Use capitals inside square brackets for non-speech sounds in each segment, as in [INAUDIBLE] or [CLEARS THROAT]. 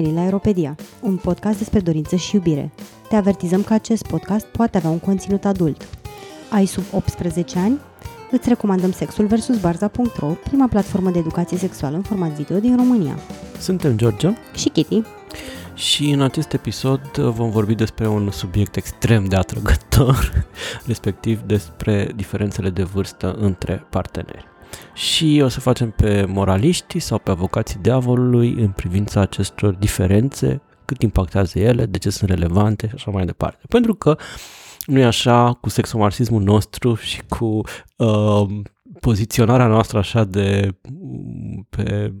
venit la Aeropedia, un podcast despre dorință și iubire. Te avertizăm că acest podcast poate avea un conținut adult. Ai sub 18 ani? Îți recomandăm Sexul vs. Barza.ro, prima platformă de educație sexuală în format video din România. Suntem George Și Kitty. și în acest episod vom vorbi despre un subiect extrem de atrăgător, [LAUGHS] respectiv despre diferențele de vârstă între parteneri. Și o să facem pe moraliști sau pe avocații diavolului în privința acestor diferențe, cât impactează ele, de ce sunt relevante și așa mai departe. Pentru că nu e așa cu sexomarxismul nostru și cu uh, poziționarea noastră așa de pe,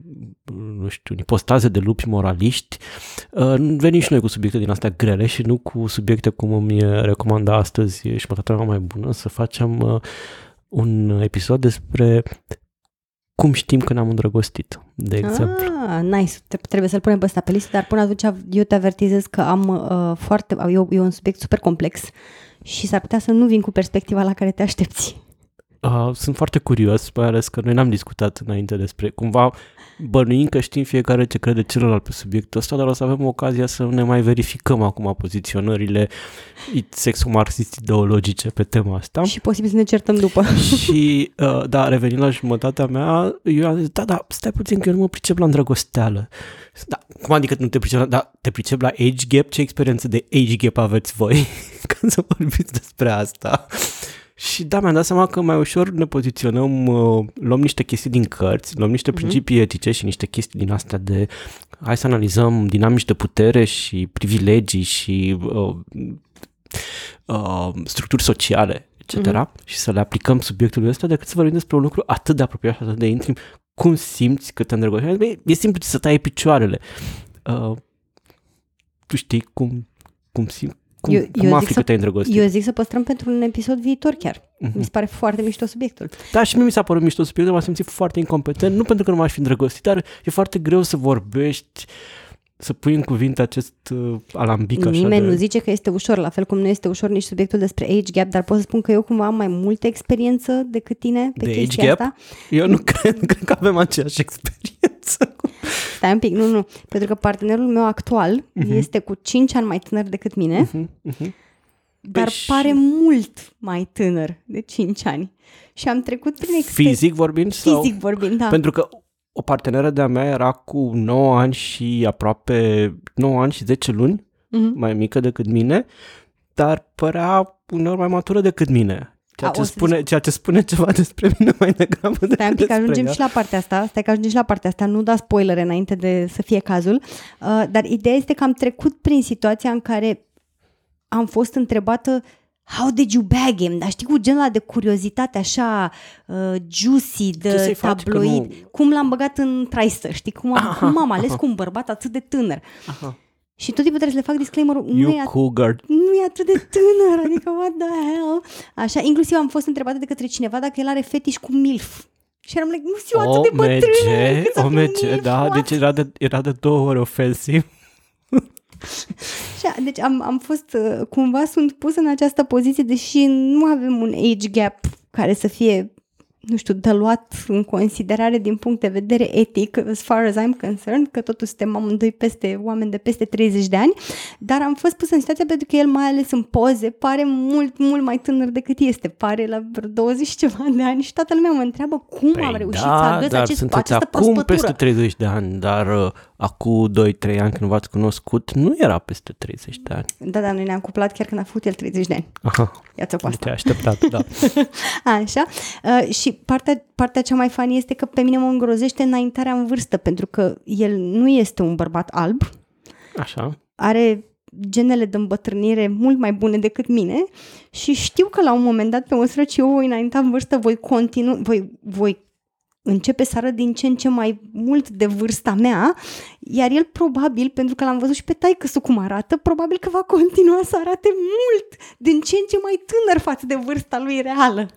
nu știu, ipostaze de lupi moraliști, uh, venim și noi cu subiecte din astea grele și nu cu subiecte cum îmi recomanda astăzi și mă mai bună să facem uh, un episod despre cum știm că ne-am îndrăgostit, de exemplu. Ah, nice. Trebuie să-l punem pe ăsta pe listă, dar până atunci eu te avertizez că am uh, foarte, eu, e un subiect super complex și s-ar putea să nu vin cu perspectiva la care te aștepți. Uh, sunt foarte curios, mai ales că noi n-am discutat înainte despre cumva bănuim că știm fiecare ce crede celălalt pe subiectul ăsta, dar o să avem ocazia să ne mai verificăm acum poziționările sexomarxist ideologice pe tema asta. Și posibil să ne certăm după. [LAUGHS] și, uh, da, revenind la jumătatea mea, eu am zis, da, da, stai puțin că eu nu mă pricep la îndrăgosteală. Da, cum adică nu te pricep la, da, te pricep la age gap? Ce experiență de age gap aveți voi? [LAUGHS] Ca să vorbiți despre asta. Și da, mi-am dat seama că mai ușor ne poziționăm, uh, luăm niște chestii din cărți, luăm niște mm-hmm. principii etice și niște chestii din astea de hai să analizăm dinamici de putere și privilegii și uh, uh, structuri sociale, etc. Mm-hmm. și să le aplicăm subiectului ăsta decât să vorbim despre un lucru atât de apropiat și atât de intim. Cum simți că te îndrăgostești? E simplu să tai picioarele. Uh, tu știi cum, cum simți cum, eu, cum eu afli că te-ai îndrăgostit? Eu zic să păstrăm pentru un episod viitor chiar. Uh-huh. Mi se pare foarte mișto subiectul. Da, și mie mi s-a părut mișto subiectul, m-am simțit foarte incompetent, nu pentru că nu m-aș fi îndrăgostit, dar e foarte greu să vorbești să pui în cuvinte acest uh, alambic Nimeni așa de... nu zice că este ușor, la fel cum nu este ușor nici subiectul despre age gap, dar pot să spun că eu cumva am mai multă experiență decât tine pe de chestia age gap? asta. Eu nu [LAUGHS] cred, cred că avem aceeași experiență. Stai un pic, nu, nu, pentru că partenerul meu actual uh-huh. este cu 5 ani mai tânăr decât mine. Uh-huh. Uh-huh dar păi pare mult mai tânăr de 5 ani. Și am trecut prin experiență. Fizic vorbind? Sau... Fizic vorbind, da. Pentru că o parteneră de-a mea era cu 9 ani și aproape 9 ani și 10 luni, uh-huh. mai mică decât mine, dar părea uneori mai matură decât mine. Ceea, A, ce spune, ceea ce spune ceva despre mine mai degrabă Stai un pic, ajungem ea. și la partea asta, stai că ajungem și la partea asta, nu da spoilere înainte de să fie cazul, uh, dar ideea este că am trecut prin situația în care am fost întrebată How did you bag him? Dar știi cu genul de curiozitate așa uh, juicy, de tabloid. Cum l-am băgat în traistă, știi? Cum am, aha, cum am ales aha. cu un bărbat atât de tânăr. Aha. Și tot timpul trebuie să le fac disclaimer nu e, cougar. nu e atât de tânăr, adică what the hell. Așa, inclusiv am fost întrebată de către cineva dacă el are fetiș cu MILF. Și eram like, nu știu atât de bătrână. OMG, da, deci era de, era de două ori ofensiv. Și, deci am, am fost, uh, cumva sunt pus în această poziție, deși nu avem un age gap care să fie nu știu, de luat în considerare din punct de vedere etic, as far as I'm concerned, că totuși suntem amândoi peste oameni de peste 30 de ani, dar am fost pus în situația pentru că el, mai ales în poze, pare mult, mult mai tânăr decât este, pare la vreo 20 ceva de ani și toată lumea mă întreabă cum păi am reușit da, să agăț acest, această acum prospătură. peste 30 de ani, dar uh, acum 2-3 ani când v-ați cunoscut, nu era peste 30 de ani. Da, dar noi ne-am cuplat chiar când a făcut el 30 de ani. Aha. Ia-ți-o cu asta. Te așteptat, da. [LAUGHS] Așa. Uh, și partea, partea cea mai fani este că pe mine mă îngrozește înaintarea în vârstă, pentru că el nu este un bărbat alb. Așa. Are genele de îmbătrânire mult mai bune decât mine și știu că la un moment dat, pe măsură ce eu voi înainta în vârstă, voi continua, voi, voi începe să arăt din ce în ce mai mult de vârsta mea, iar el probabil, pentru că l-am văzut și pe taică cum arată, probabil că va continua să arate mult din ce în ce mai tânăr față de vârsta lui reală.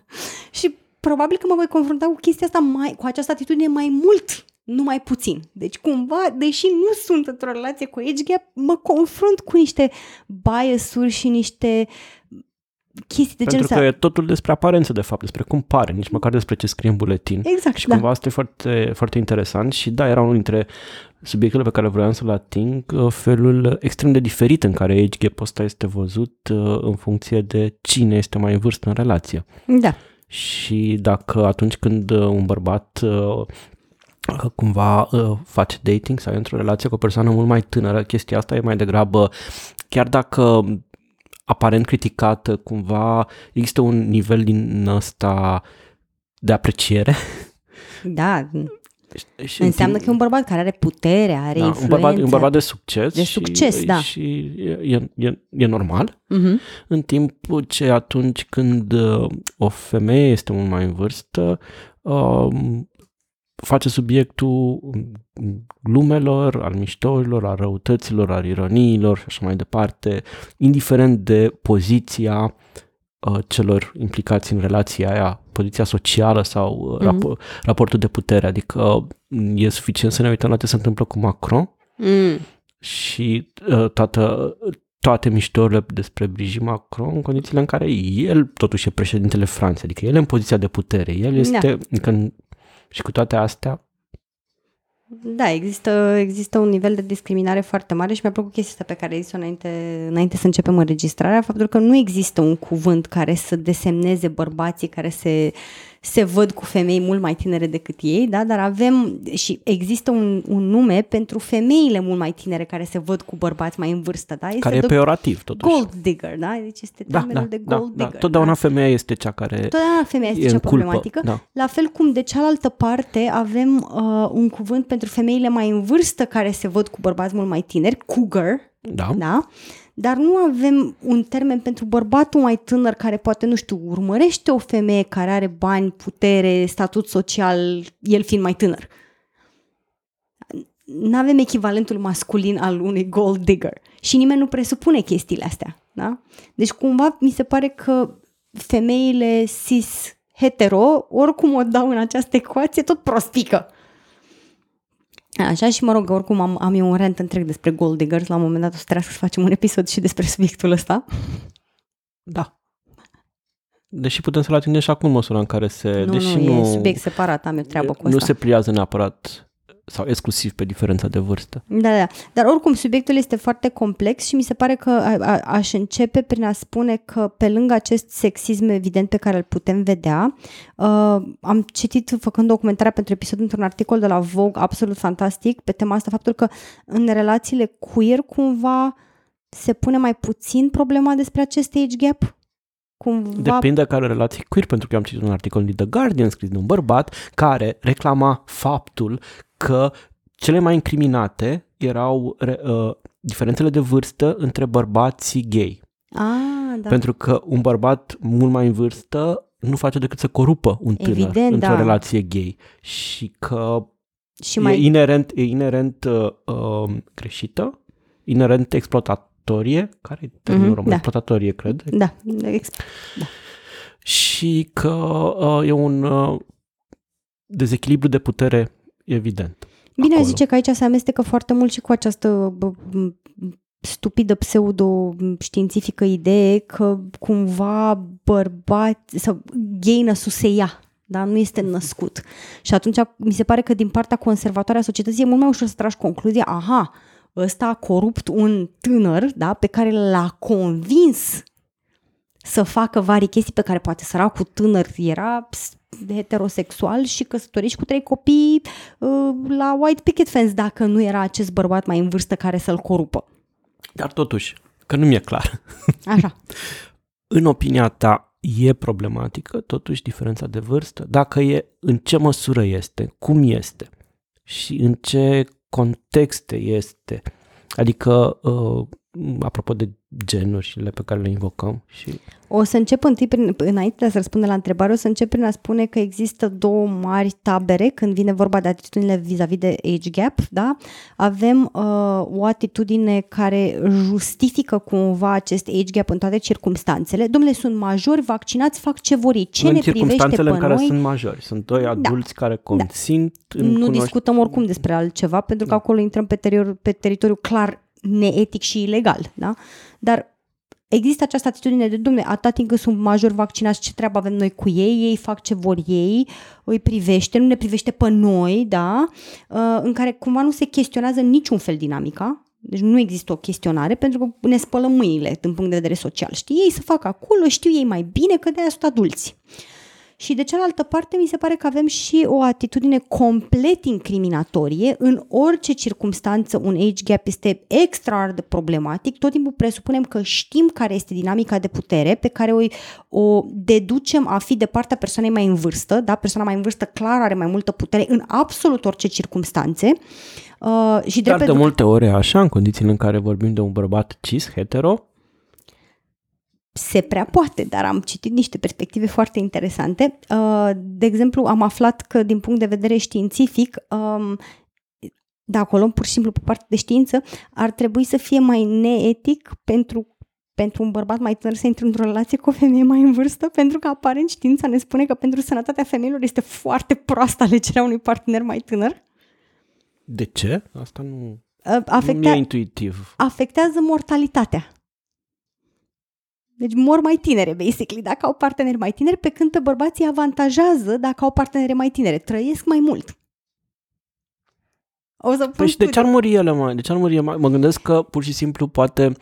Și probabil că mă voi confrunta cu chestia asta mai, cu această atitudine mai mult, nu mai puțin. Deci cumva, deși nu sunt într-o relație cu age gap, mă confrunt cu niște bias-uri și niște chestii de genul Pentru că e totul despre aparență, de fapt, despre cum pare, nici măcar despre ce scrie în buletin. Exact, Și da. cumva asta e foarte, foarte interesant și da, era unul dintre subiectele pe care vreau să-l ating, uh, felul extrem de diferit în care age gap ăsta este văzut uh, în funcție de cine este mai în vârstă în relație. Da. Și dacă atunci când uh, un bărbat uh, uh, cumva uh, face dating sau e într-o relație cu o persoană mult mai tânără, chestia asta e mai degrabă, chiar dacă aparent criticată, cumva există un nivel din ăsta de apreciere. Da, Și în înseamnă timp- că e un bărbat care are putere, are da, influență. un, bărbat, un bărbat de succes. De și, succes, da. Și e, e, e normal. Mhm. În timp ce atunci când uh, o femeie este mult mai în vârstă, uh, face subiectul glumelor, al miștourilor, al răutăților, al ironiilor și așa mai departe, indiferent de poziția uh, celor implicați în relația aia, poziția socială sau uh, Mhm. rapo- raportul de putere. Adică uh, e suficient să ne uităm la ce se întâmplă cu Macron Mm. și uh, toată, toate miștorile despre Brigitte Macron în condițiile în care el totuși e președintele Franței, adică el e în poziția de putere, el este, da. când, și cu toate astea, Da, există, există un nivel de discriminare foarte mare și mi-a plăcut chestia asta pe care ai zis-o înainte, înainte să începem înregistrarea, faptul că nu există un cuvânt care să desemneze bărbații care se, se văd cu femei mult mai tinere decât ei, da? dar avem și există un, un nume pentru femeile mult mai tinere care se văd cu bărbați mai în vârstă. Da? Este care e the peorativ totuși. gold digger, da? Deci este da, termenul da, de da, gold da. digger. Totdeauna da? femeia este cea care Totdeauna femeia este e cea în culpă. problematică. Da. La fel cum de cealaltă parte avem uh, un cuvânt pentru femeile mai în vârstă care se văd cu bărbați mult mai tineri, cougar, Da? da? Dar nu avem un termen pentru bărbatul mai tânăr care poate, nu știu, urmărește o femeie care are bani, putere, statut social, el fiind mai tânăr. Nu avem echivalentul masculin al unui gold digger și nimeni nu presupune chestiile astea. Da? Deci cumva mi se pare că femeile cis hetero, oricum o dau în această ecuație, tot prostică. Așa și mă rog, oricum am, am eu un rant întreg despre gold diggers, la un moment dat o să trebuiască să facem un episod și despre subiectul ăsta. Da. Deși putem să-l atingem și acum în măsura în care se... Nu, deși nu, nu, e subiect separat, am eu treabă cu nu asta. se pliază neapărat sau exclusiv pe diferența de vârstă. Da, da. Dar oricum, subiectul este foarte complex și mi se pare că a, a, aș începe prin a spune că pe lângă acest sexism evident pe care îl putem vedea, uh, am citit făcând documentarea pentru episod într-un articol de la Vogue absolut fantastic pe tema asta, faptul că în relațiile queer cumva se pune mai puțin problema despre acest age gap. Cumva Depinde care relație queer, pentru că eu am citit un articol din The Guardian scris de un bărbat care reclama faptul că cele mai incriminate erau re, uh, diferențele de vârstă între bărbații gay. Ah, da. Pentru că un bărbat mult mai în vârstă nu face decât să corupă un tânăr Evident, într-o da. relație gay. Și că și e mai inerent, e inerent uh, uh, greșită, inerent exploatatorie, care e termenul Mhm, român? da. Exploatatorie, cred. da, ex- și că uh, e un uh, dezechilibru de putere evident. Bine, acolo. zice că aici se amestecă foarte mult și cu această bă, m- stupidă pseudo-științifică idee că cumva bărbați sau gay năsul se ia, da? nu este născut. Și atunci mi se pare că din partea conservatoare a societății e mult mai ușor să tragi concluzia, aha, ăsta a corupt un tânăr da, pe care l-a convins să facă vari chestii pe care poate săracul tânăr era ps- heterosexual și căsătorit și cu trei copii uh, la White Picket Fence dacă nu era acest bărbat mai în vârstă care să-l corupă. Dar totuși, că nu mi-e clar. [LAUGHS] Așa. [LAUGHS] În opinia ta, e problematică totuși diferența de vârstă? Dacă e, în ce măsură este? Cum este? Și în ce contexte este? Adică, uh, apropo de genurile pe care le invocăm și O să încep întâi, prin, înainte de a să răspunde la întrebare, o să încep prin a spune că există două mari tabere când vine vorba de atitudinile vis-a-vis de age gap, da? Avem uh, o atitudine care justifică cumva acest age gap în toate circumstanțele. Domnule, sunt majori, vaccinați, fac ce vor ei. Ce în ne privește pe circumstanțele în care noi? sunt majori. Sunt doi adulți care consimt în nu cunoș- discutăm oricum despre altceva, pentru că acolo intrăm pe, teritoriu, pe teritoriu clar neetic și ilegal. Da? Dar există această atitudine de, domne, atâta timp cât sunt major vaccinați, ce treabă avem noi cu ei, ei fac ce vor ei, îi privește, nu ne privește pe noi, da, uh, în care cumva nu se chestionează niciun fel dinamica, deci nu există o chestionare pentru că ne spălăm mâinile din punct de vedere social. Știi, ei să facă acolo, știu ei mai bine că de-aia sunt adulți. Și de cealaltă parte mi se pare că avem și o atitudine complet incriminatorie. În orice circunstanță un age gap este extraordinar de problematic. Tot timpul presupunem că știm care este dinamica de putere pe care o, o deducem a fi de partea persoanei mai în vârstă. Da? Persoana mai în vârstă clar are mai multă putere în absolut orice circunstanțe. Uh, și Dar de multe ori așa, în condițiile în care vorbim de un bărbat cis, hetero, se prea poate, dar am citit niște perspective foarte interesante. Uh, de exemplu, am aflat că din punct de vedere științific, um, de acolo, pur și simplu pe partea de știință, ar trebui să fie mai neetic pentru pentru un bărbat mai tânăr să intre într-o relație cu o femeie mai în vârstă, pentru că aparent știința ne spune că pentru sănătatea femeilor este foarte proastă alegerea unui partener mai tânăr. De ce? Asta nu, Afectea, nu e intuitiv. Afectează mortalitatea. Deci mor mai tinere, basically, dacă au parteneri mai tineri, pe când pe bărbații avantajează dacă au partenere mai tinere. Trăiesc mai mult. O să păi și de ce ar muri ele, mai? De ce ar muri ele? Mă gândesc că pur și simplu poate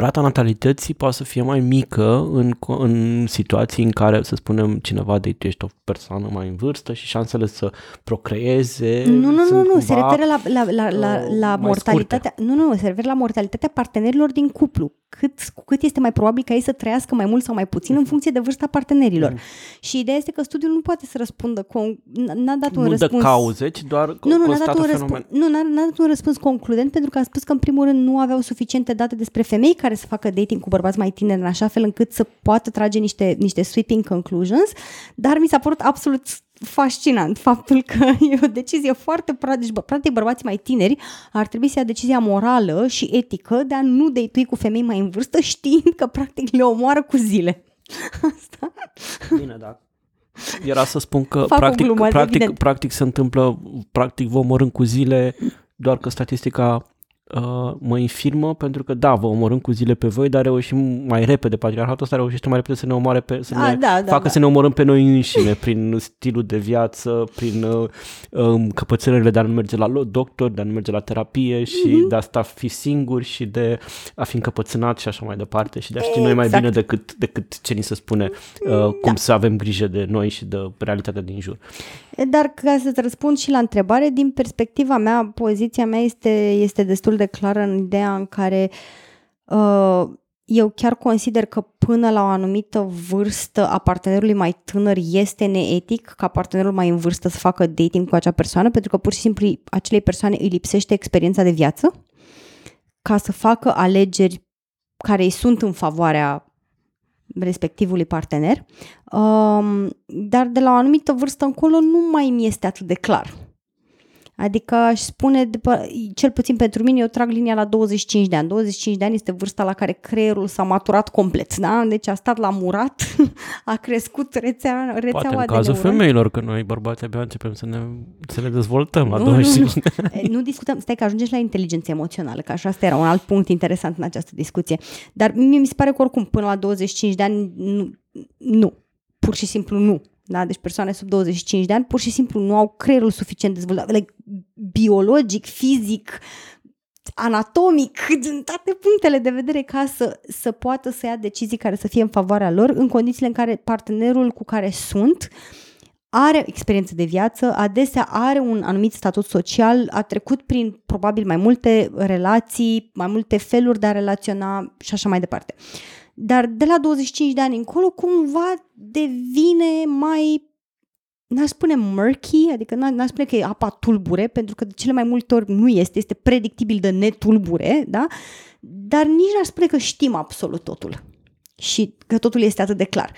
rata natalității poate să fie mai mică în, în situații în care, să spunem, cineva de tu ești o persoană mai în vârstă și șansele să procreeze Nu, nu, nu, nu, se referă la, la, la, la, la mortalitatea, scurte. nu, nu, se referă la mortalitatea partenerilor din cuplu cât, cu cât este mai probabil ca ei să trăiască mai mult sau mai puțin în funcție de vârsta partenerilor. Mm. Și ideea este că studiul nu poate să răspundă, cu, n-a dat un nu răspuns... Nu dă cauze, ci doar nu, nu, n-a dat un răspuns, nu, n-a, n-a dat un răspuns concludent pentru că a spus că în primul rând nu aveau suficiente date despre femei care să facă dating cu bărbați mai tineri în așa fel încât să poată trage niște, niște sweeping conclusions, dar mi s-a părut absolut fascinant faptul că e o decizie foarte proastă. Deci, bă, practic, bărbații mai tineri ar trebui să ia decizia morală și etică de a nu deitui cu femei mai în vârstă, știind că, practic, le omoară cu zile. [LAUGHS] Asta. Bine, da. Era să spun că, Fac practic, glumă, practic, practic se întâmplă, practic vă omorâm cu zile, doar că statistica uh, mă infirmă pentru că da, vă omorâm cu zile pe voi, dar reușim mai repede, patriarhatul ăsta reușește mai repede să ne omoare pe, să A, ne da, da, facă da. să ne omorâm pe noi înșine [LAUGHS] prin stilul de viață, prin uh, um, căpățânările de a nu merge la doctor, de a nu merge la terapie și mm-hmm. de a sta fi singur și de a fi încăpățânat și așa mai departe și de a ști exact. noi mai exact. bine decât, decât ce ni se spune uh, da. cum să avem grijă de noi și de realitatea din jur. Dar ca să-ți răspund și la întrebare, din perspectiva mea, poziția mea este, este destul de clară în ideea în care uh, eu chiar consider că până la o anumită vârstă a partenerului mai tânăr este neetic ca partenerul mai în vârstă să facă dating cu acea persoană, pentru că pur și simplu acelei persoane îi lipsește experiența de viață ca să facă alegeri care îi sunt în favoarea respectivului partener, um, dar de la o anumită vârstă încolo nu mai mi este atât de clar. Adică aș spune, după, cel puțin pentru mine, eu trag linia la 25 de ani. 25 de ani este vârsta la care creierul s-a maturat complet, da? Deci a stat la murat, [LAUGHS] a crescut rețea, rețeaua Poate în cazul de femeilor, că noi bărbații abia începem să, ne, să le dezvoltăm la nu, 25 de ani. Nu discutăm, stai că ajungeți la inteligență emoțională, că așa asta era un alt punct interesant în această discuție. Dar mie mi se pare că oricum până la 25 de ani nu, nu pur și simplu nu. Da? Deci persoane sub 25 de ani pur și simplu nu au creierul suficient dezvoltat, like, biologic, fizic, anatomic, din toate punctele de vedere ca să, să poată să ia decizii care să fie în favoarea lor în condițiile în care partenerul cu care sunt are experiență de viață, adesea are un anumit statut social, a trecut prin probabil mai multe relații, mai multe feluri de a relaționa și așa mai departe. Dar de la 25 de ani încolo cumva devine mai n-aș spune murky, adică n-aș spune că e apa tulbure, pentru că de cele mai multe ori nu este, este predictibil de netulbure, da? Dar nici n-aș spune că știm absolut totul și că totul este atât de clar.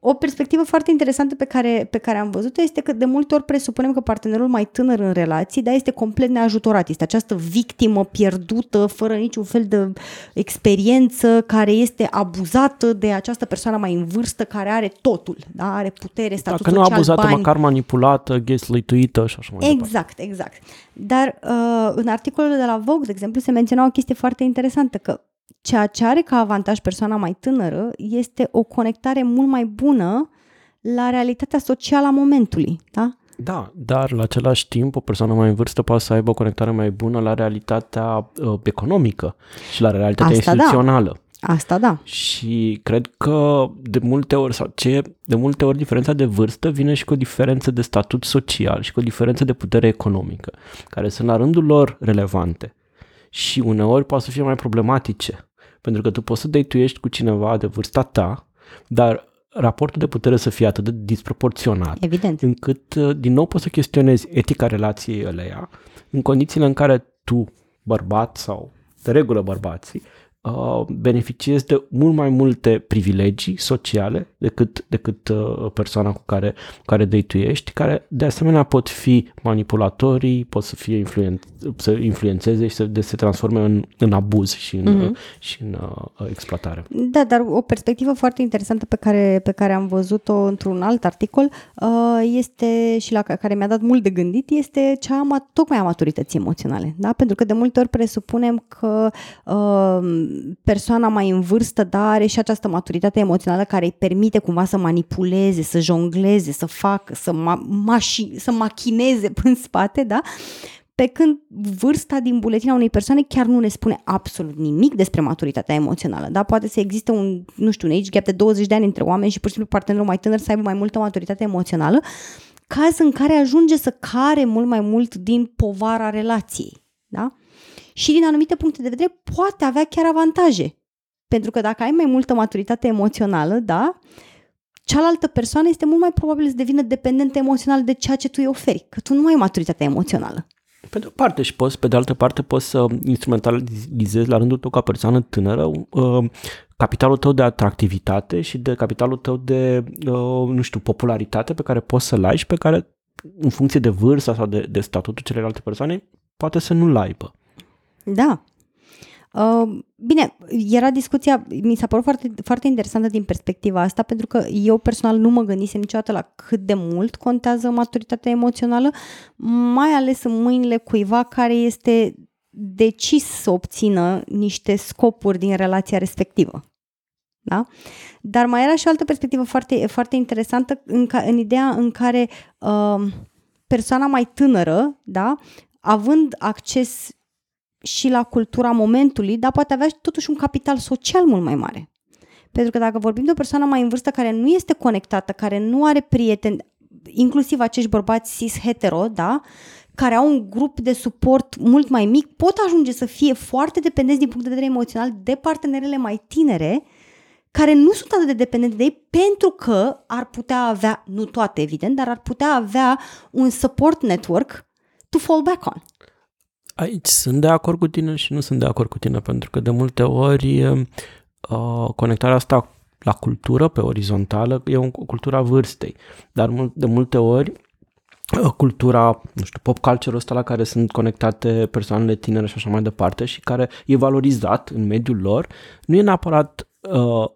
O perspectivă foarte interesantă pe care, pe care am văzut-o este că de multe ori presupunem că partenerul mai tânăr în relații, da, este complet neajutorat. Este această victimă pierdută, fără niciun fel de experiență, care este abuzată de această persoană mai în vârstă, care are totul, da, are putere, statut Dacă social, nu abuzată, bani. măcar manipulată, gaslightuită și așa mai Exact, departe. exact. Dar uh, în articolul de la Vogue, de exemplu, se menționa o chestie foarte interesantă, că Ceea ce are ca avantaj persoana mai tânără este o conectare mult mai bună la realitatea socială a momentului, da? Da, dar la același timp o persoană mai în vârstă poate să aibă o conectare mai bună la realitatea uh, economică și la realitatea Asta da. instituțională. Asta da. Și cred că de multe ori, sau ce, de multe ori diferența de vârstă vine și cu o diferență de statut social și cu o diferență de putere economică, care sunt la rândul lor relevante și uneori poate să fie mai problematice. Pentru că tu poți să date cu cineva de vârsta ta, dar raportul de putere să fie atât de disproporționat, Evident. încât uh, din nou poți să chestionezi etica relației ăleia în condițiile în care tu, bărbat sau de regulă bărbații, uh, beneficiezi de mult mai multe privilegii sociale decât, decât uh, persoana cu care, cu care dăituiești, care de asemenea pot fi manipulatorii, pot să fie influen- să influențeze și să de, se transforme în, în abuz și în, Mhm. uh, și în uh, exploatare. Da, dar o perspectivă foarte interesantă pe care, pe care am văzut-o într-un alt articol uh, este și la ca- care mi-a dat mult de gândit este cea a, ma- tocmai a maturității emoționale. Da? Pentru că de multe ori presupunem că uh, persoana mai în vârstă da, are și această maturitate emoțională care îi permite cumva să manipuleze, să jongleze, să facă, să, ma- mași, să machineze [LAUGHS] în spate, da? Pe când vârsta din buletina unei persoane chiar nu ne spune absolut nimic despre maturitatea emoțională. Da? Poate să existe un, nu știu, un age gap de 20 de ani între oameni și pur și simplu partenerul mai tânăr să aibă mai multă maturitate emoțională, caz în care ajunge să care mult mai mult din povara relației. Da? Și din anumite puncte de vedere poate avea chiar avantaje. Pentru că dacă ai mai multă maturitate emoțională, da, cealaltă persoană este mult mai probabil să devină dependentă emoțional de ceea ce tu îi oferi, că tu nu ai maturitate emoțională. Pe de o parte și poți, pe de altă parte poți să instrumentalizezi la rândul tău ca persoană tânără uh, capitalul tău de atractivitate și de capitalul tău de, uh, nu știu, popularitate pe care poți să-l ai și pe care, în funcție de vârsta sau de, de statutul celelalte persoane, poate să nu-l aibă. Da. Uh, bine, era discuția, mi s-a părut foarte, foarte interesantă din perspectiva asta, pentru că eu personal nu mă gândisem niciodată la cât de mult contează maturitatea emoțională, mai ales în mâinile cuiva care este decis să obțină niște scopuri din relația respectivă. Da? Dar mai era și o altă perspectivă foarte, foarte interesantă în, ca, în ideea în care uh, persoana mai tânără, da, având acces și la cultura momentului, dar poate avea totuși un capital social mult mai mare. Pentru că dacă vorbim de o persoană mai în vârstă care nu este conectată, care nu are prieteni, inclusiv acești bărbați cis-hetero, da, care au un grup de suport mult mai mic, pot ajunge să fie foarte dependenți din punct de vedere emoțional de partenerele mai tinere, care nu sunt atât de dependente de ei pentru că ar putea avea, nu toate evident, dar ar putea avea un support network to fall back on. Aici sunt de acord cu tine și nu sunt de acord cu tine, pentru că de multe ori uh, conectarea asta la cultură pe orizontală e o cultura vârstei, dar mul- de multe ori uh, cultura, nu știu, pop culture ăsta la care sunt conectate persoanele tinere și așa mai departe și care e valorizat în mediul lor, nu e neapărat uh,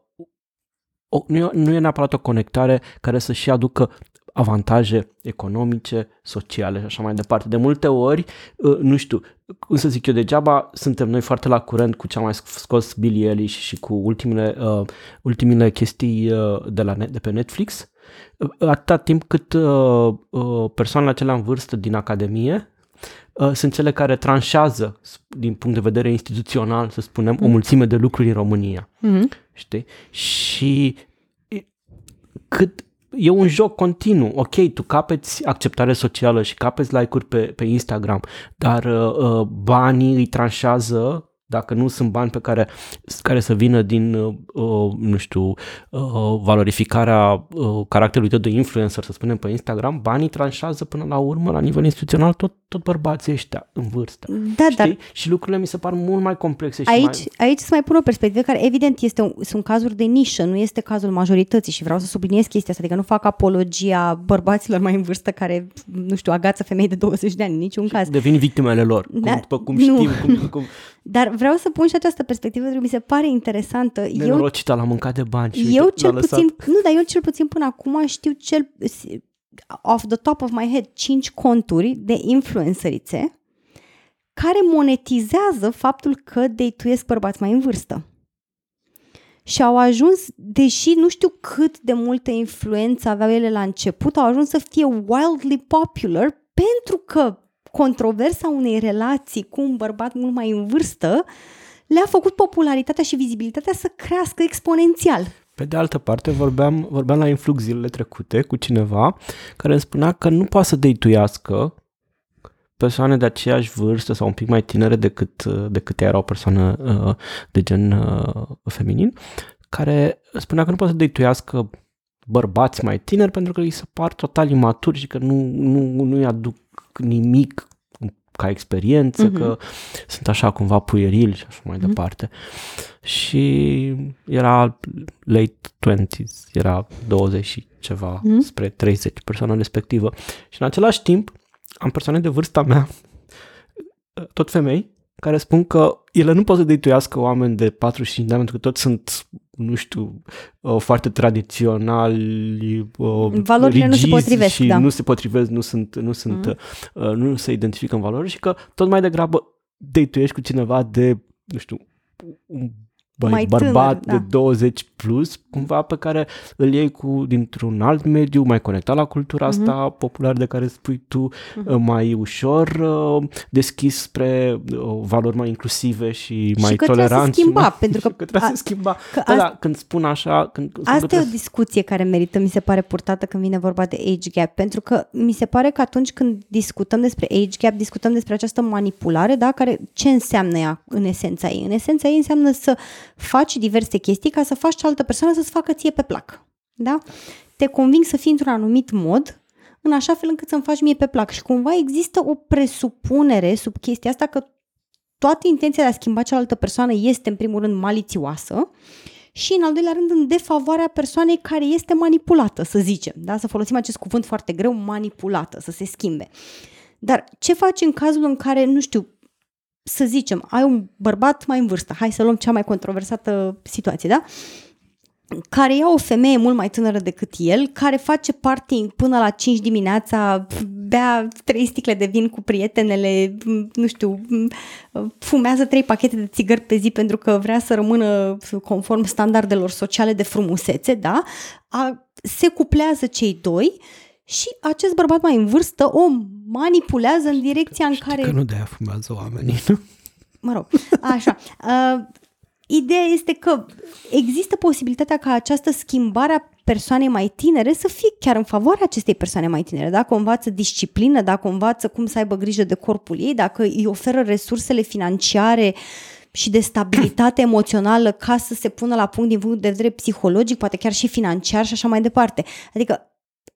o, nu, e, nu e neapărat o conectare care să și aducă avantaje economice, sociale și așa mai departe. De multe ori, uh, nu știu, cum să zic eu, degeaba suntem noi foarte la curent cu ce a mai scos Billy Eilish și cu ultimele, uh, ultimele chestii uh, de, la, de pe Netflix, uh, atâta timp cât uh, uh, persoanele acelea în vârstă din academie uh, sunt cele care tranșează din punct de vedere instituțional, să spunem, o mulțime de lucruri în România. Mm-hmm. Știi? Și cât e un joc continuu. Ok, tu capeți acceptare socială și capeți like-uri pe, pe Instagram, dar uh, banii îi tranșează dacă nu sunt bani pe care, care să vină din, uh, nu știu, uh, valorificarea uh, caracterului tău de influencer, să spunem, pe Instagram, banii tranșează până la urmă, la nivel instituțional, tot, tot bărbații ăștia în vârstă. Da, știi? dar Și lucrurile mi se par mult mai complexe și aici, mai... aici să mai pun o perspectivă care evident este un, sunt cazuri de nișă, nu este cazul majorității și vreau să subliniez chestia asta, adică nu fac apologia bărbaților mai în vârstă care, nu știu, agață femei de 20 de ani, în niciun caz. Devin victimele lor, cum, Da, după cum nu. știm, cum, cum Dar vreau să pun și această perspectivă, pentru că mi se pare interesantă. Eu, nenorocită l-a mâncat de bani și eu uite, cel l-a lăsat. puțin, nu, dar eu cel puțin până acum știu cel, off the top of my head, 5 conturi de influencerițe care monetizează faptul că deituiesc bărbați mai în vârstă. și au ajuns, deși nu știu cât de multă influență aveau ele la început, au ajuns să fie wildly popular pentru că controversa unei relații cu un bărbat mult mai în vârstă le-a făcut popularitatea și vizibilitatea să crească exponențial. Pe de altă parte, vorbeam, vorbeam la influx zilele trecute cu cineva care îmi spunea că nu poate să deituiască persoane de aceeași vârstă sau un pic mai tinere decât, decât era o persoană uh, de gen uh, feminin, care spunea că nu poate să deituiască bărbați mai tineri pentru că îi se par total imaturi și că nu, nu, nu-i aduc nimic ca experiență, uh-huh. că sunt așa cumva puerili și așa mai uh-huh. departe. Și era late 20s, era 20 și ceva uh-huh. spre 30 persoana respectivă. Și în același timp am persoane de vârsta mea, tot femei, care spun că ele nu pot să deituiască oameni de 45 de ani pentru că toți sunt, nu știu, uh, foarte tradiționali, uh, Valorile nu se potrivesc, și da. nu se potrivesc, nu sunt, nu sunt, mm. nu se identifică în valori și că tot mai degrabă deituiești cu cineva de, nu știu, un mai bărbat tânăr, de da. 20 plus, cumva pe care îl iei cu dintr-un alt mediu, mai conectat la cultura mm-hmm. asta populară de care spui tu, mm-hmm. mai ușor uh, deschis spre uh, valori mai inclusive și mai [LAUGHS] și că toleranți. Și schimba, mai, pentru că, că trebuie a, să schimba. Că da, da, când spun așa... Când, când asta spun e o discuție care merită, mi se pare, purtată când vine vorba de age gap, pentru că mi se pare că atunci când discutăm despre age gap, discutăm despre această manipulare, da, care ce înseamnă ea în esența ei? În esența ei înseamnă să faci diverse chestii ca să faci cealaltă persoană să-ți facă ție pe plac. Da? Te conving să fii într-un anumit mod, în așa fel încât să-mi faci mie pe plac. Și cumva există o presupunere sub chestia asta că toată intenția de a schimba cealaltă persoană este în primul rând malițioasă și în al doilea rând în defavoarea persoanei care este manipulată, să zicem. Da? Să folosim acest cuvânt foarte greu, manipulată, să se schimbe. Dar ce faci în cazul în care, nu știu, să zicem, ai un bărbat mai în vârstă, hai să luăm cea mai controversată situație, da? care ia o femeie mult mai tânără decât el, care face party până la 5 dimineața, bea 3 sticle de vin cu prietenele, nu știu, fumează 3 pachete de țigări pe zi pentru că vrea să rămână conform standardelor sociale de frumusețe, da? A, se cuplează cei doi și acest bărbat mai în vârstă o manipulează în direcția în Știi care... că nu de-aia fumează oamenii, nu? Mă rog, așa. Uh, ideea este că există posibilitatea ca această schimbare a persoanei mai tinere să fie chiar în favoarea acestei persoane mai tinere. Dacă o învață disciplină, dacă o învață cum să aibă grijă de corpul ei, dacă îi oferă resursele financiare și de stabilitate [CLEARS THROAT] emoțională ca să se pună la punct din punct de vedere psihologic, poate chiar și financiar și așa mai departe. Adică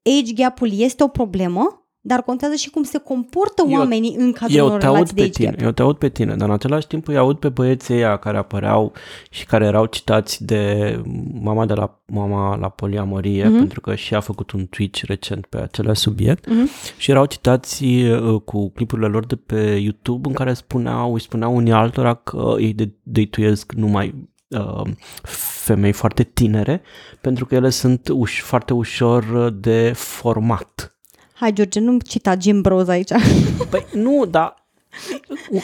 age gap-ul este o problemă, dar contează și cum se comportă eu, oamenii în cadrul unor relații de age tine, gap. Eu te aud pe tine, dar în același timp îi aud pe băieții ăia care apăreau și care erau citați de mama de la mama la poliamorie, mm-hmm. pentru că și a făcut un Twitch recent pe același subiect mm-hmm. și erau citați uh, cu clipurile lor de pe YouTube în care spuneau, îi spuneau unii altora că ei de, deituiesc numai uh, femei foarte tinere, pentru că ele sunt uș- foarte ușor de format. Hai, George, nu cita Jim Bros aici. [LAUGHS] Păi nu, dar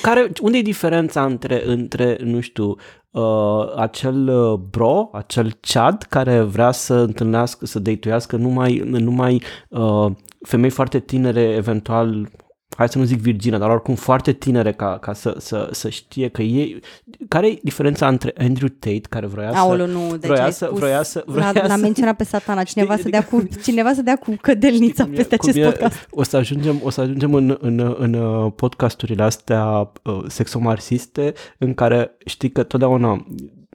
care, unde e diferența între, între nu știu, uh, acel uh, bro, acel chad care vrea să întâlnească, să deituiască numai, numai uh, femei foarte tinere, eventual hai să nu zic virgină, dar oricum foarte tinere ca, ca să, să, să știe că ei... Care e diferența între Andrew Tate, care vroia Aolo, să... nu, deci vroia ai să, spus, vroia să, vroia l-a, l-a să, menționat pe satana, cineva, să dea cu, [LAUGHS] cineva să dea cu cădelnița Știi cum e- peste cum acest e- podcast. O să ajungem, o să ajungem în, în, în uh, podcasturile astea uh, sexomarxiste în care știi că totdeauna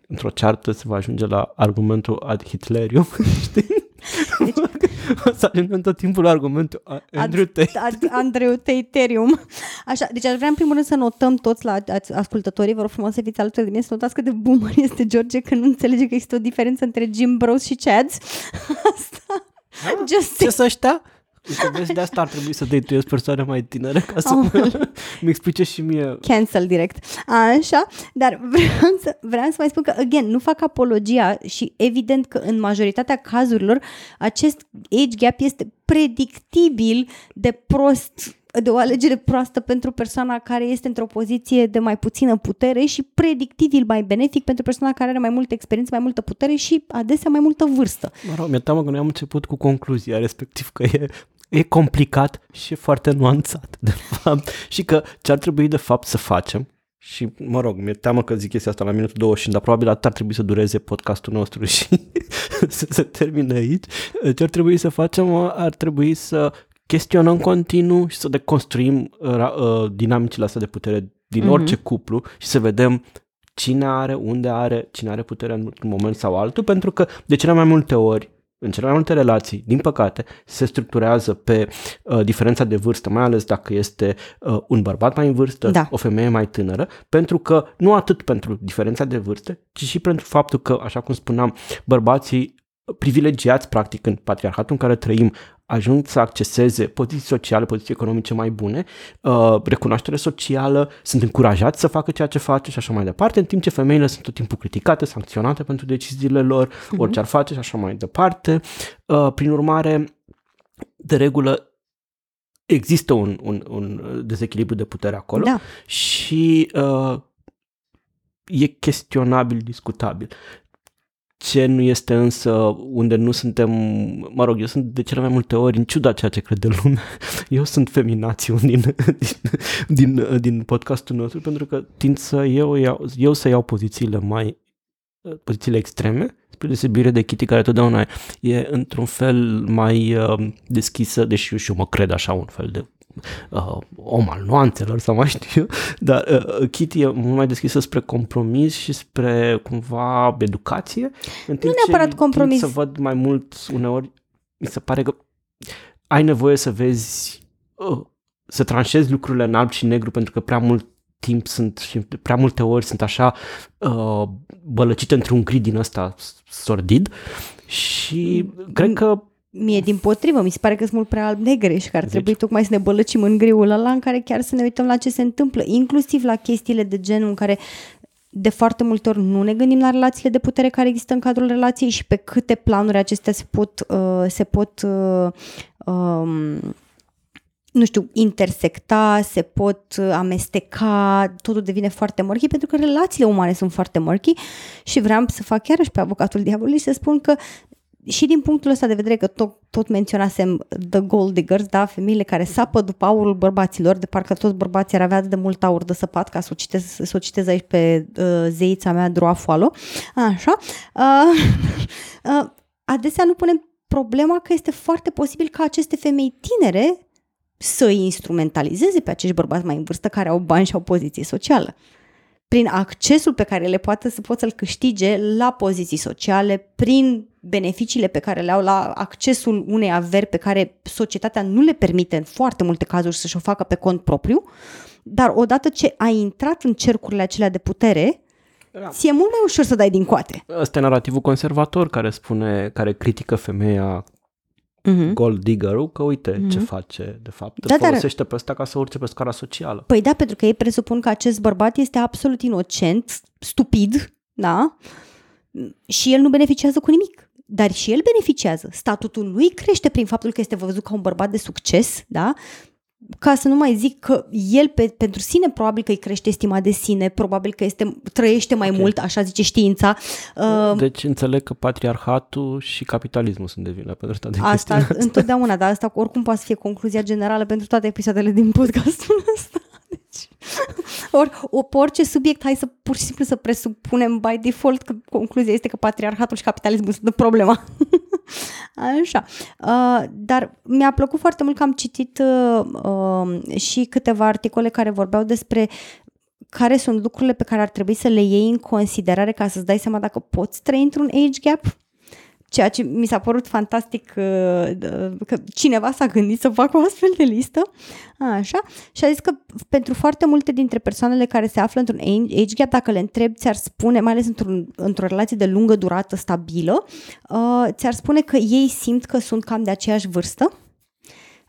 într-o ceartă se va ajunge la argumentul ad Hitlerium, [LAUGHS] știi? Deci, [LAUGHS] o să ajungem tot timpul la argumentul a- Andrew Tate. Ad, Andreu Teiterium. Așa, deci aș vrea în primul rând să notăm toți la ați- ascultătorii, vă rog frumos să fiți alături de mine, să notați cât de boomer este George că nu înțelege că există o diferență între Jim Bros și Chads. [LAUGHS] Asta. Just Ce să ăștia? Uite, vezi, de asta ar trebui să date persoane mai tinere ca să Oh. [LAUGHS] mi explice și mie. cancel direct. Așa, dar vreau să, vreau să mai spun că, again, nu fac apologia și evident că în majoritatea cazurilor acest age gap este predictibil de prost de o alegere proastă pentru persoana care este într-o poziție de mai puțină putere și predictibil mai benefic pentru persoana care are mai multă experiență, mai multă putere și adesea mai multă vârstă. Mă rog, mi-e teamă că noi am început cu concluzia, respectiv că e, e complicat și e foarte nuanțat, de fapt, și că ce ar trebui de fapt să facem, și, mă rog, mi-e teamă că zic chestia asta la minutul 20, dar probabil atât ar trebui să dureze podcastul nostru și [LAUGHS] să se termine aici. Ce ar trebui să facem? Ar trebui să chestionăm continuu și să deconstruim uh, uh, dinamicile astea de putere din mm-hmm. orice cuplu și să vedem cine are, unde are, cine are putere în un moment sau altul, pentru că de cele mai multe ori în cele mai multe relații, din păcate, se structurează pe uh, diferența de vârstă, mai ales dacă este uh, un bărbat mai în vârstă, da. o femeie mai tânără, pentru că nu atât pentru diferența de vârstă, ci și pentru faptul că, așa cum spuneam, bărbații privilegiați, practic, în patriarhatul în care trăim, ajung să acceseze poziții sociale, poziții economice mai bune, uh, recunoaștere socială, sunt încurajați să facă ceea ce face și așa mai departe, în timp ce femeile sunt tot timpul criticate, sancționate pentru deciziile lor, uh-huh. orice ar face și așa mai departe. Uh, prin urmare, de regulă, există un, un, un dezechilibru de putere acolo da. și uh, e chestionabil, discutabil. Ce nu este însă unde nu suntem, mă rog, eu sunt de cele mai multe ori, în ciuda ceea ce crede lumea, [LAUGHS] eu sunt feminațiu din, [LAUGHS] din, din, din podcastul nostru pentru că tind să eu, iau, eu să iau pozițiile mai, pozițiile extreme, spre deosebire de Kitty care totdeauna e într-un fel mai uh, deschisă, deși eu și eu mă cred așa un fel de uh, om al nuanțelor sau mai știu [LAUGHS] dar uh, Kitty e mult mai deschisă spre compromis și spre cumva educație. În timp nu neapărat ce compromis. să văd mai mult uneori, mi se pare că ai nevoie să vezi, uh, să tranșezi lucrurile în alb și negru pentru că prea mult timp sunt și prea multe ori sunt așa uh, bălăcite într-un grid din ăsta sordid și mm. cred că Mie din potrivă, mi se pare că sunt mult prea alb-negre și că ar Zici. trebui tocmai să ne bălăcim în griul ăla în care chiar să ne uităm la ce se întâmplă, inclusiv la chestiile de genul în care de foarte multe ori nu ne gândim la relațiile de putere care există în cadrul relației și pe câte planuri acestea se pot, uh, se pot uh, um, nu știu, intersecta, se pot uh, amesteca, totul devine foarte murky, pentru că relațiile umane sunt foarte murky și vreau să fac chiar și pe avocatul diavolului și să spun că și din punctul ăsta de vedere că tot, tot menționasem The Gold Diggers, da, femeile care sapă după aurul bărbaților, de parcă toți bărbații ar avea de mult aur de săpat, ca să o citez, să o citez aici pe uh, zeița mea Droafoalo. Așa. Uh, [LAUGHS] uh, adesea nu punem problema că este foarte posibil ca aceste femei tinere să îi instrumentalizeze pe acești bărbați mai în vârstă care au bani și au poziție socială prin accesul pe care le poate să pot să-l câștige la poziții sociale, prin beneficiile pe care le au la accesul unei averi pe care societatea nu le permite în foarte multe cazuri să-și o facă pe cont propriu, dar odată ce ai intrat în cercurile acelea de putere, da. ți-e mult mai ușor să dai din coate. Ăsta e narativul conservator care spune, care critică femeia uh-huh. gold digger că uite uh-huh. ce face de fapt, da, folosește dar... pe ăsta ca să urce pe scara socială. Păi da, pentru că ei presupun că acest bărbat este absolut inocent, stupid, da? Și el nu beneficiază cu nimic dar și el beneficiază. Statutul lui crește prin faptul că este văzut ca un bărbat de succes, da? Ca să nu mai zic că el pe, pentru sine probabil că îi crește estima de sine, probabil că este, trăiește mai okay. mult, așa zice știința. Uh, deci înțeleg că patriarhatul și capitalismul sunt de vină pentru toate Asta întotdeauna, dar asta oricum poate să fie concluzia generală pentru toate episoadele din podcastul ăsta. [LAUGHS] Deci, Or, o, pe orice subiect, hai să pur și simplu să presupunem by default că concluzia este că patriarhatul și capitalismul sunt problema. Așa. Uh, dar mi-a plăcut foarte mult că am citit uh, uh, și câteva articole care vorbeau despre care sunt lucrurile pe care ar trebui să le iei în considerare ca să-ți dai seama dacă poți trăi într-un age gap ceea ce mi s-a părut fantastic uh, că cineva s-a gândit să facă o astfel de listă. Așa. Și a zis că pentru foarte multe dintre persoanele care se află într-un age gap, dacă le întrebi, ți-ar spune, mai ales într-un, într-o relație de lungă durată stabilă, uh, ți-ar spune că ei simt că sunt cam de aceeași vârstă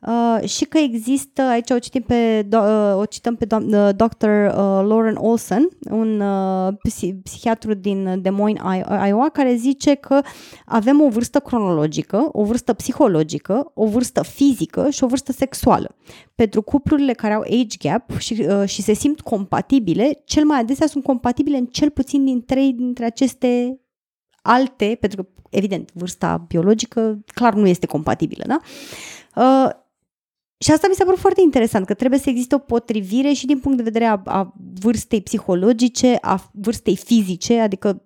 Uh, și că există, aici o, citim pe, do, uh, o cităm pe do, uh, Dr. Uh, Lauren Olson, un uh, psihiatru din Des Moines, Iowa, care zice că avem o vârstă cronologică, o vârstă psihologică, o vârstă fizică și o vârstă sexuală. Pentru cuplurile care au age gap și, uh, și se simt compatibile, cel mai adesea sunt compatibile în cel puțin din trei dintre aceste alte, pentru că, evident, vârsta biologică clar nu este compatibilă, da? Uh, și asta mi s-a părut foarte interesant, că trebuie să existe o potrivire și din punct de vedere a, a vârstei psihologice, a vârstei fizice, adică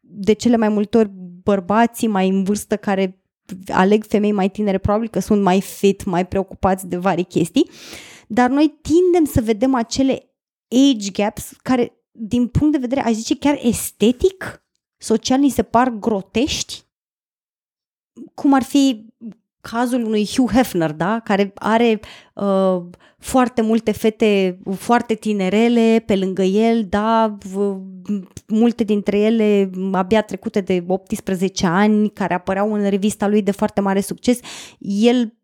de cele mai multe ori bărbații mai în vârstă care aleg femei mai tinere, probabil că sunt mai fit, mai preocupați de vari chestii, dar noi tindem să vedem acele age gaps care, din punct de vedere, aș zice, chiar estetic, social, ni se par grotești, cum ar fi cazul unui Hugh Hefner, da? care are uh, foarte multe fete foarte tinerele pe lângă el, da? V- multe dintre ele abia trecute de 18 ani, care apăreau în revista lui de foarte mare succes. El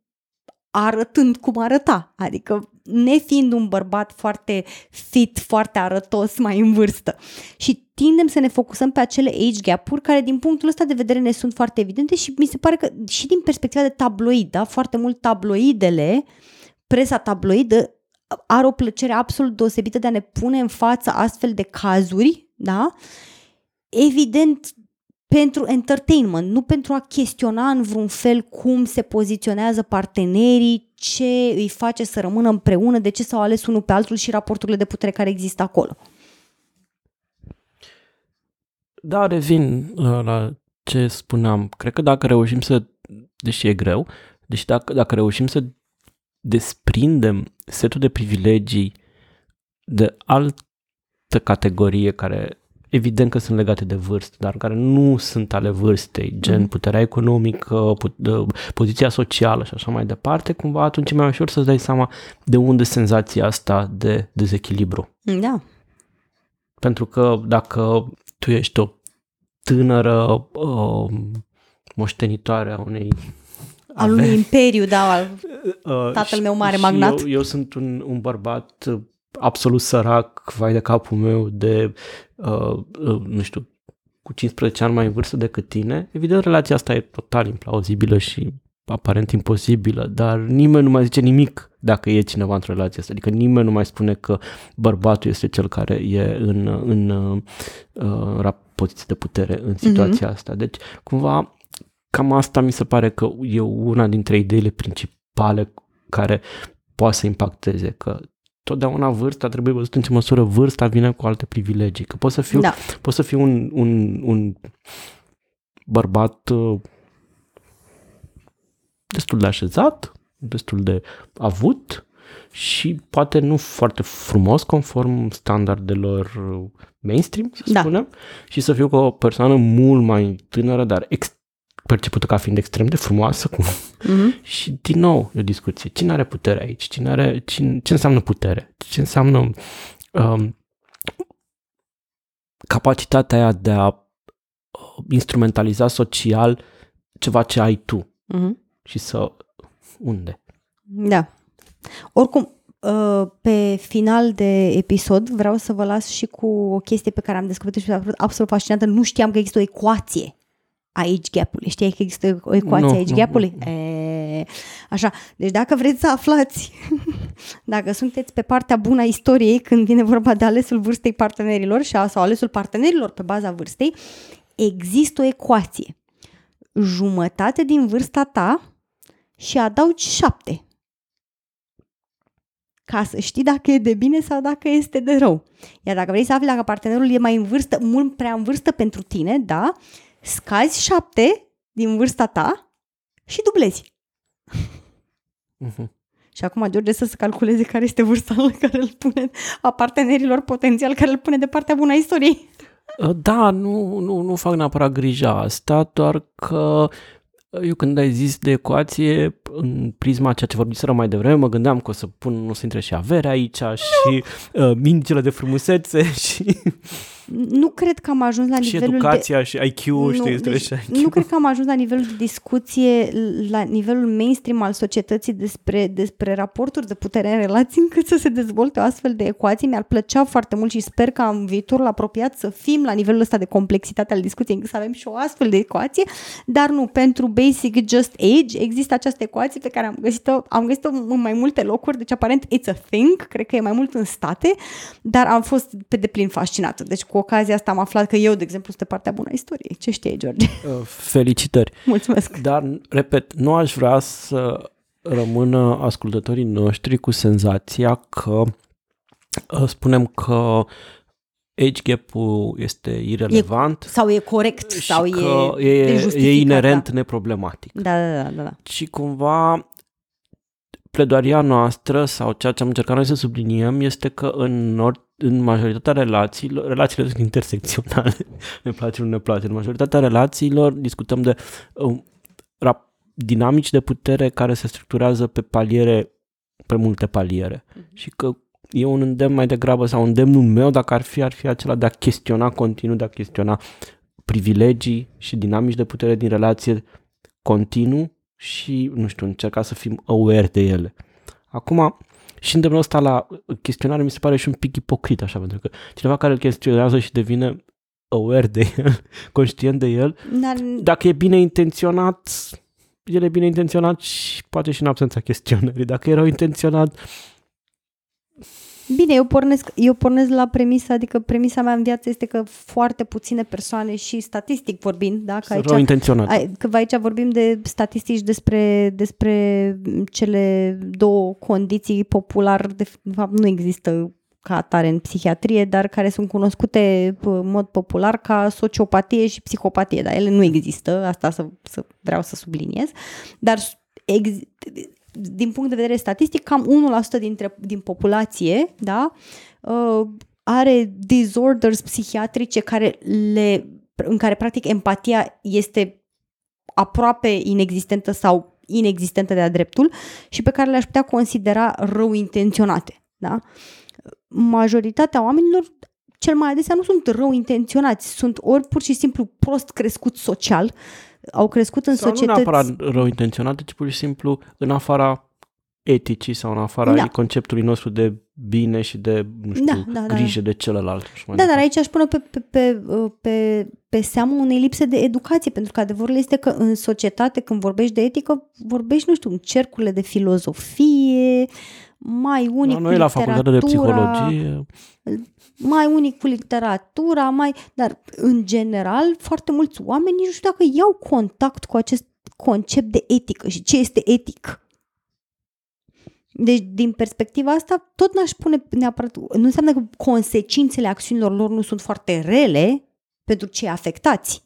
arătând cum arăta, adică nefiind un bărbat foarte fit, foarte arătos, mai în vârstă. Și tindem să ne focusăm pe acele age gap-uri care din punctul ăsta de vedere ne sunt foarte evidente și mi se pare că și din perspectiva de tabloid, da, foarte mult tabloidele, presa tabloidă are o plăcere absolut deosebită de a ne pune în față astfel de cazuri, da? Evident, pentru entertainment, nu pentru a chestiona în vreun fel cum se poziționează partenerii, ce îi face să rămână împreună, de ce s-au ales unul pe altul și raporturile de putere care există acolo. Da, revin uh, la ce spuneam. Cred că dacă reușim să, deși e greu, deși dacă, dacă reușim să desprindem setul de privilegii de altă categorie care evident că sunt legate de vârstă, dar care nu sunt ale vârstei, gen mm. puterea economică, put- poziția socială și așa mai departe, cumva atunci e mai ușor să-ți dai seama de unde senzația asta de dezechilibru. Da. Pentru că dacă tu ești o tânără uh, moștenitoare a unei al unui imperiu, da, al [LAUGHS] uh, tatăl meu mare magnat. Eu, eu sunt un, un bărbat absolut sărac, vai de capul meu, de, uh, uh, nu știu, cu 15 ani mai în vârstă decât tine, evident relația asta e total implauzibilă și aparent imposibilă, dar nimeni nu mai zice nimic dacă e cineva într-o relație asta. Adică nimeni nu mai spune că bărbatul este cel care e în, în uh, uh poziție de putere în situația mm-hmm. asta. Deci, cumva, cam asta mi se pare că e una dintre ideile principale care poate să impacteze, că totdeauna vârsta trebuie văzut în ce măsură vârsta vine cu alte privilegii. Că poți să fiu, da. poți să fiu un, un, un bărbat uh, destul de așezat, destul de avut și poate nu foarte frumos conform standardelor mainstream, să da. spunem, și să fiu cu o persoană mult mai tânără, dar ex- percepută ca fiind extrem de frumoasă. Cum... Mm-hmm. [LAUGHS] Și din nou e o discuție. Cine are putere aici? Cine are, cine, ce înseamnă putere? Ce înseamnă um, capacitatea aia de a uh, instrumentaliza social ceva ce ai tu mm-hmm. Și să unde? Da. Oricum, uh, pe final de episod vreau să vă las și cu o chestie pe care am descoperit și absolut fascinantă. Nu știam că există o ecuație a age gap-ului. Știai că există o ecuație a age gap-ului? Nu, nu. E, așa, deci dacă vreți să aflați, [LAUGHS] dacă sunteți pe partea bună a istoriei când vine vorba de alesul vârstei partenerilor sau alesul partenerilor pe baza vârstei, există o ecuație. Jumătate din vârsta ta și adaugi șapte ca să știi dacă e de bine sau dacă este de rău. Iar dacă vrei să afli dacă partenerul e mai în vârstă, mult prea în vârstă pentru tine, da, scazi șapte din vârsta ta și dublezi. Uh-huh. Și acum George să se calculeze care este vârsta la care îl pune a partenerilor potențial care îl pune de partea bună a istoriei. Uh, da, nu, nu, nu fac neapărat grija asta, doar că eu când ai zis de ecuație, în prisma ceea ce vorbiseră mai devreme, mă gândeam că o să pun, o să intre și avere aici și uh, mingile de frumusețe [LAUGHS] și Nu cred că am ajuns la și nivelul educația și IQ-ul, știi, nu, trebuie deci, și IQ. nu cred că am ajuns la nivelul de discuție, la nivelul mainstream al societății despre, despre raporturi de putere în relații încât să se dezvolte o astfel de ecuații. Mi-ar plăcea foarte mult și sper că în viitorul apropiat să fim la nivelul ăsta de complexitate al discuției încât să avem și o astfel de ecuație, dar nu, pentru basic just age există această ecuație pe care am găsit-o, am găsit-o în mai multe locuri, deci aparent it's a thing, cred că e mai mult în state, dar am fost pe deplin fascinată. Deci cu ocazia asta am aflat că eu, de exemplu, sunt de partea bună a istoriei. Ce știi, George? Uh, Felicitări. Mulțumesc. Dar, repet, nu aș vrea să rămână ascultătorii noștri cu senzația că uh, spunem că age gap-ul este irelevant Sau e corect, și sau că e, e, e, e inerent neproblematic. Da, da, da, da, da. Și cumva pledoaria noastră sau ceea ce am încercat noi să subliniem este că în, or, în majoritatea relațiilor, relațiile sunt intersecționale, [LAUGHS] ne place, nu ne place, în majoritatea relațiilor discutăm de um, rap, dinamici de putere care se structurează pe paliere, pe multe paliere Mhm. și că e un îndemn mai degrabă sau îndemnul meu dacă ar fi, ar fi acela de a chestiona continuu, de a chestiona privilegii și dinamici de putere din relație continuu și, nu știu, încerca să fim aware de ele. Acum, și îndemnul ăsta la chestionare mi se pare și un pic ipocrit, așa, pentru că cineva care îl chestionează și devine aware de el, [LAUGHS] conștient de el, Dar, dacă e bine intenționat, el e bine intenționat și poate și în absența chestionării. Dacă e rău intenționat, bine, eu pornesc, eu pornesc la premisa, adică premisa mea în viață este că foarte puține persoane și statistic vorbind, da, că sunt aici rău intenționat. Ai- Că aici vorbim de statistici despre, despre cele două condiții popular, de fapt nu există ca atare în psihiatrie, dar care sunt cunoscute p- în mod popular ca sociopatie și psihopatie, dar ele nu există, asta să, să vreau să subliniez, dar ex, din punct de vedere statistic, cam 1% dintre, din populație, da, uh, are disorders psihiatrice care le, în care practic empatia este aproape inexistentă sau inexistentă de-a dreptul și pe care le-aș putea considera rău intenționate. Da? Majoritatea oamenilor cel mai adesea nu sunt rău intenționați, sunt ori pur și simplu prost crescut social, au crescut în sau nu societăți... neapărat rău intenționat, ci pur și simplu în afara eticii sau în afara Da. conceptului nostru de bine și de, nu știu, Da, da, da. grijă de celălalt. și mai Da, dar departe. aici aș pune pe, pe, pe, pe, pe seamă unei lipse de educație, pentru că adevărul este că în societate, când vorbești de etică, vorbești, nu știu, în cercurile de filozofie, mai unii La cu noi la facultatea de literatura, psihologie, mai unii cu literatura, mai... Dar, în general, foarte mulți oameni nici nu știu dacă iau contact cu acest concept de etică și ce este etic. Deci, din perspectiva asta, tot n-aș pune neapărat... Nu înseamnă că consecințele acțiunilor lor nu sunt foarte rele pentru cei afectați.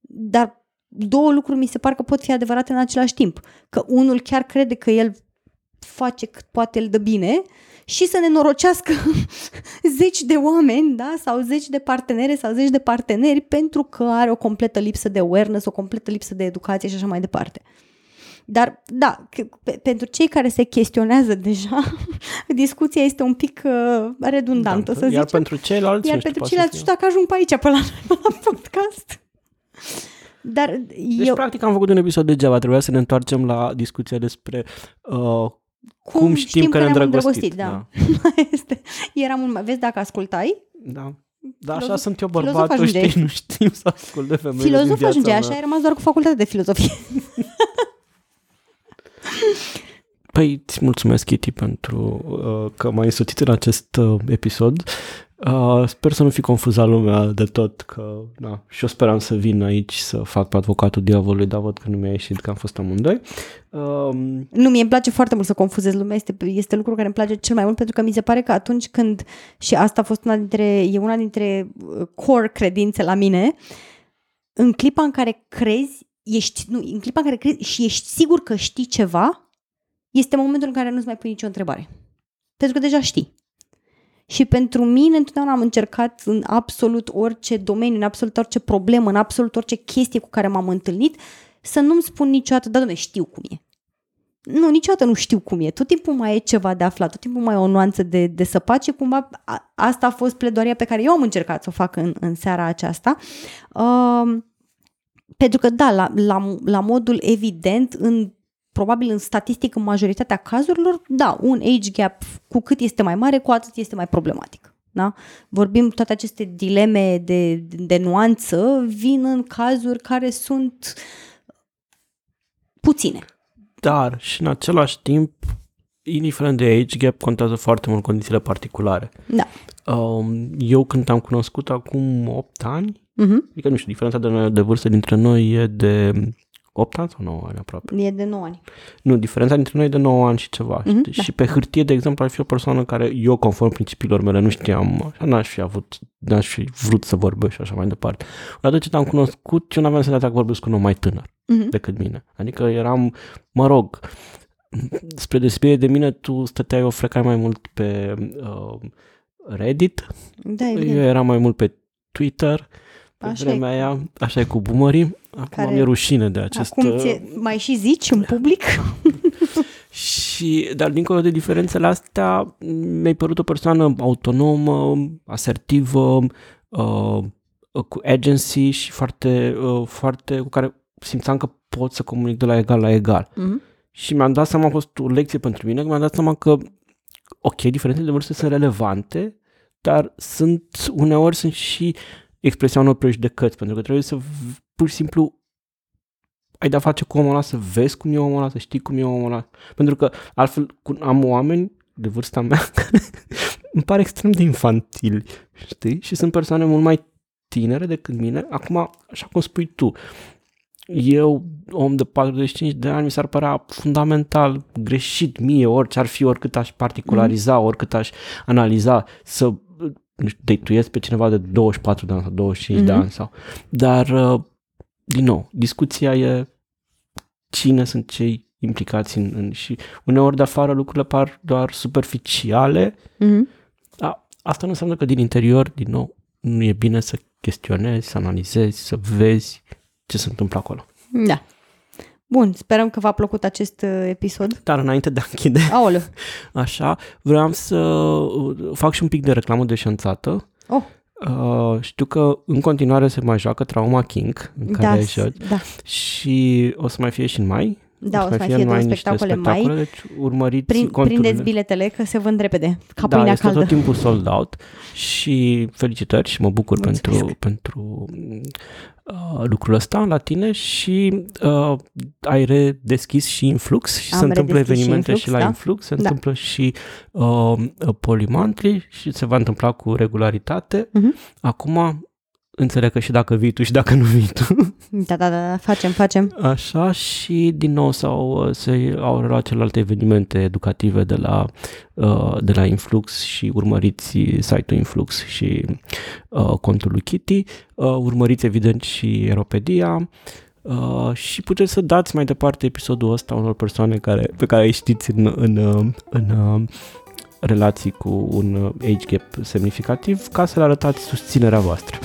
Dar două lucruri mi se par că pot fi adevărate în același timp. Că unul chiar crede că el face cât poate el de bine și să nenorocească [LAUGHS] zeci de oameni, da? sau zeci de partenere sau zeci de parteneri pentru că are o completă lipsă de awareness, o completă lipsă de educație și așa mai departe. Dar, da, că- pe, pentru cei care se chestionează deja, [LAUGHS] discuția este un pic uh, redundantă, da, să iar zicem. pentru ceilalți, Iar nu știu, pentru poate ceilalți, să nu știu dacă ajung pe aici, pe la, [LAUGHS] la podcast. Dar Deci, eu, practic, am făcut un episod degeaba. Trebuia să ne întoarcem la discuția despre uh, cum, știm, că ne-am îndrăgostit. da. [LAUGHS] este, era mult mai... Vezi dacă ascultai? da. Da, așa Filozof- sunt eu filozof bărbatul, ajungeai. știi, nu știm să ascult de femeile Filozof din viața ajunge, mea. așa ai rămas doar cu facultatea de filozofie. Păi, îți mulțumesc, Kitty, pentru uh, că m-ai însoțit în acest uh, episod. Uh, sper să nu fi confuzat lumea de tot, că na, și eu speram să vin aici să fac pe avocatul diavolului, dar văd că nu mi-a ieșit, că am fost amândoi. Uh, Nu, mie îmi place foarte mult să confuzez lumea, este, este lucru care îmi place cel mai mult pentru că mi se pare că atunci când, și asta a fost una dintre, e una dintre uh, core credințe la mine, în clipa în care crezi, ești, nu, în clipa în care crezi și ești sigur că știi ceva, este momentul în care nu-ți mai pui nicio întrebare. Pentru că deja știi. Și pentru mine întotdeauna am încercat în absolut orice domeniu, în absolut orice problemă, în absolut orice chestie cu care m-am întâlnit, să nu-mi spun niciodată, da, domne, știu cum e. nu, niciodată nu știu cum e. Tot timpul mai e ceva de aflat, tot timpul mai e o nuanță de, de săpat și cumva a, asta a fost pledoaria pe care eu am încercat să o fac în, în seara aceasta. Uh, pentru că, da, la, la, la modul evident, în probabil în statistic, în majoritatea cazurilor, da, un age gap cu cât este mai mare, cu atât este mai problematic. Da? Vorbim toate aceste dileme de, de, de nuanță vin în cazuri care sunt puține. Dar și în același timp, indiferent de age gap, contează foarte mult condițiile particulare. Da. Um, eu când te-am cunoscut acum 8 ani, Uh-huh. adică nu știu, diferența de, de vârstă dintre noi e de 8 ani sau 9 ani aproape. E de 9 ani. Nu, diferența dintre noi e de 9 ani și ceva. Mhm, știi? Și pe hârtie, de exemplu, ar fi o persoană care eu, conform principiilor mele, nu știam, așa n-aș fi avut, n-aș fi vrut să vorbesc și așa mai departe. Odată ce te-am cunoscut, eu n-aveam senzația că vorbesc cu un om mai tânăr Uh-huh. decât mine. Adică eram, mă rog, spre deosebire de mine, tu stăteai o frecai mai mult pe uh, Reddit, Da, eu evident. eram mai mult pe Twitter, pe Așa e. vremea aia, așa e cu boomerii. Acum Care- mi-e rușine de acest... Acum uh, ți mai și zici în public? [LAUGHS] Și, dar dincolo de diferențele astea, mi-ai părut o persoană autonomă, asertivă, uh, cu agency și foarte, uh, foarte, cu care simțeam că pot să comunic de la egal la egal. Uh-huh. Și mi-am dat seama, a fost o lecție pentru mine, că mi-am dat seama că, ok, diferențele de vârstă sunt relevante, dar sunt, uneori sunt și expresia unor prejudecăți, pentru că trebuie să v- pur și simplu ai de-a face cu omul ăla, să vezi cum e omul ăla, să știi cum e omul ăla. Pentru că altfel cu- am oameni de vârsta mea [LAUGHS] care îmi pare extrem de infantili, știi? Și sunt persoane mult mai tinere decât mine. Acum, așa cum spui tu, eu, om de 45 de ani, mi s-ar părea fundamental greșit mie, orice ar fi, oricât aș particulariza, oricât aș analiza, să nu știu, date pe cineva de 24 de ani sau 25 de Mhm. ani sau... Dar, uh, din nou, discuția e cine sunt cei implicați în, în și uneori de afară lucrurile par doar superficiale. Uh-huh. A, asta nu înseamnă că din interior, din nou, nu e bine să chestionezi, să analizezi, să vezi ce se întâmplă acolo. Da. Bun, sperăm că v-a plăcut acest uh, episod. Dar înainte de a închide, Aoleu. [LAUGHS] așa, vreau să uh, fac și un pic de reclamă de șanțată. Oh. Uh, știu că în continuare se mai joacă Trauma King, în care Da, joci, da. și o să mai fie și în mai. Da, o să mai fie în două niște spectacole mai. spectacole, Deci urmăriți Prin, conturile. prindeți biletele că se vând repede, ca da, pâinea este caldă. tot timpul sold out și felicitări și mă bucur Mulțumesc. pentru, pentru uh, lucrul ăsta la tine și uh, ai redeschis și Influx și Am se întâmplă redeschis și evenimente și, Influx, la da. Influx, se Da. întâmplă și uh, Polymonthly și se va întâmpla cu regularitate. Mhm. Acum înțeleg că și dacă vii tu și dacă nu vii tu. [LAUGHS] Da, da, da, da, facem, facem. Așa și din nou s-au, se, au reluat celelalte evenimente educative de la, uh, de la Influx și urmăriți site-ul Influx și uh, contul lui Kitty, uh, urmăriți evident și Aeropedia uh, și puteți să dați mai departe episodul ăsta unor persoane care, pe care îi știți în, în, uh, în uh, relații cu un uh, age gap semnificativ ca să le arătați susținerea voastră.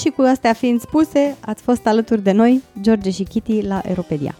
Și cu astea fiind spuse, ați fost alături de noi, George și Kitty, la Aeropedia.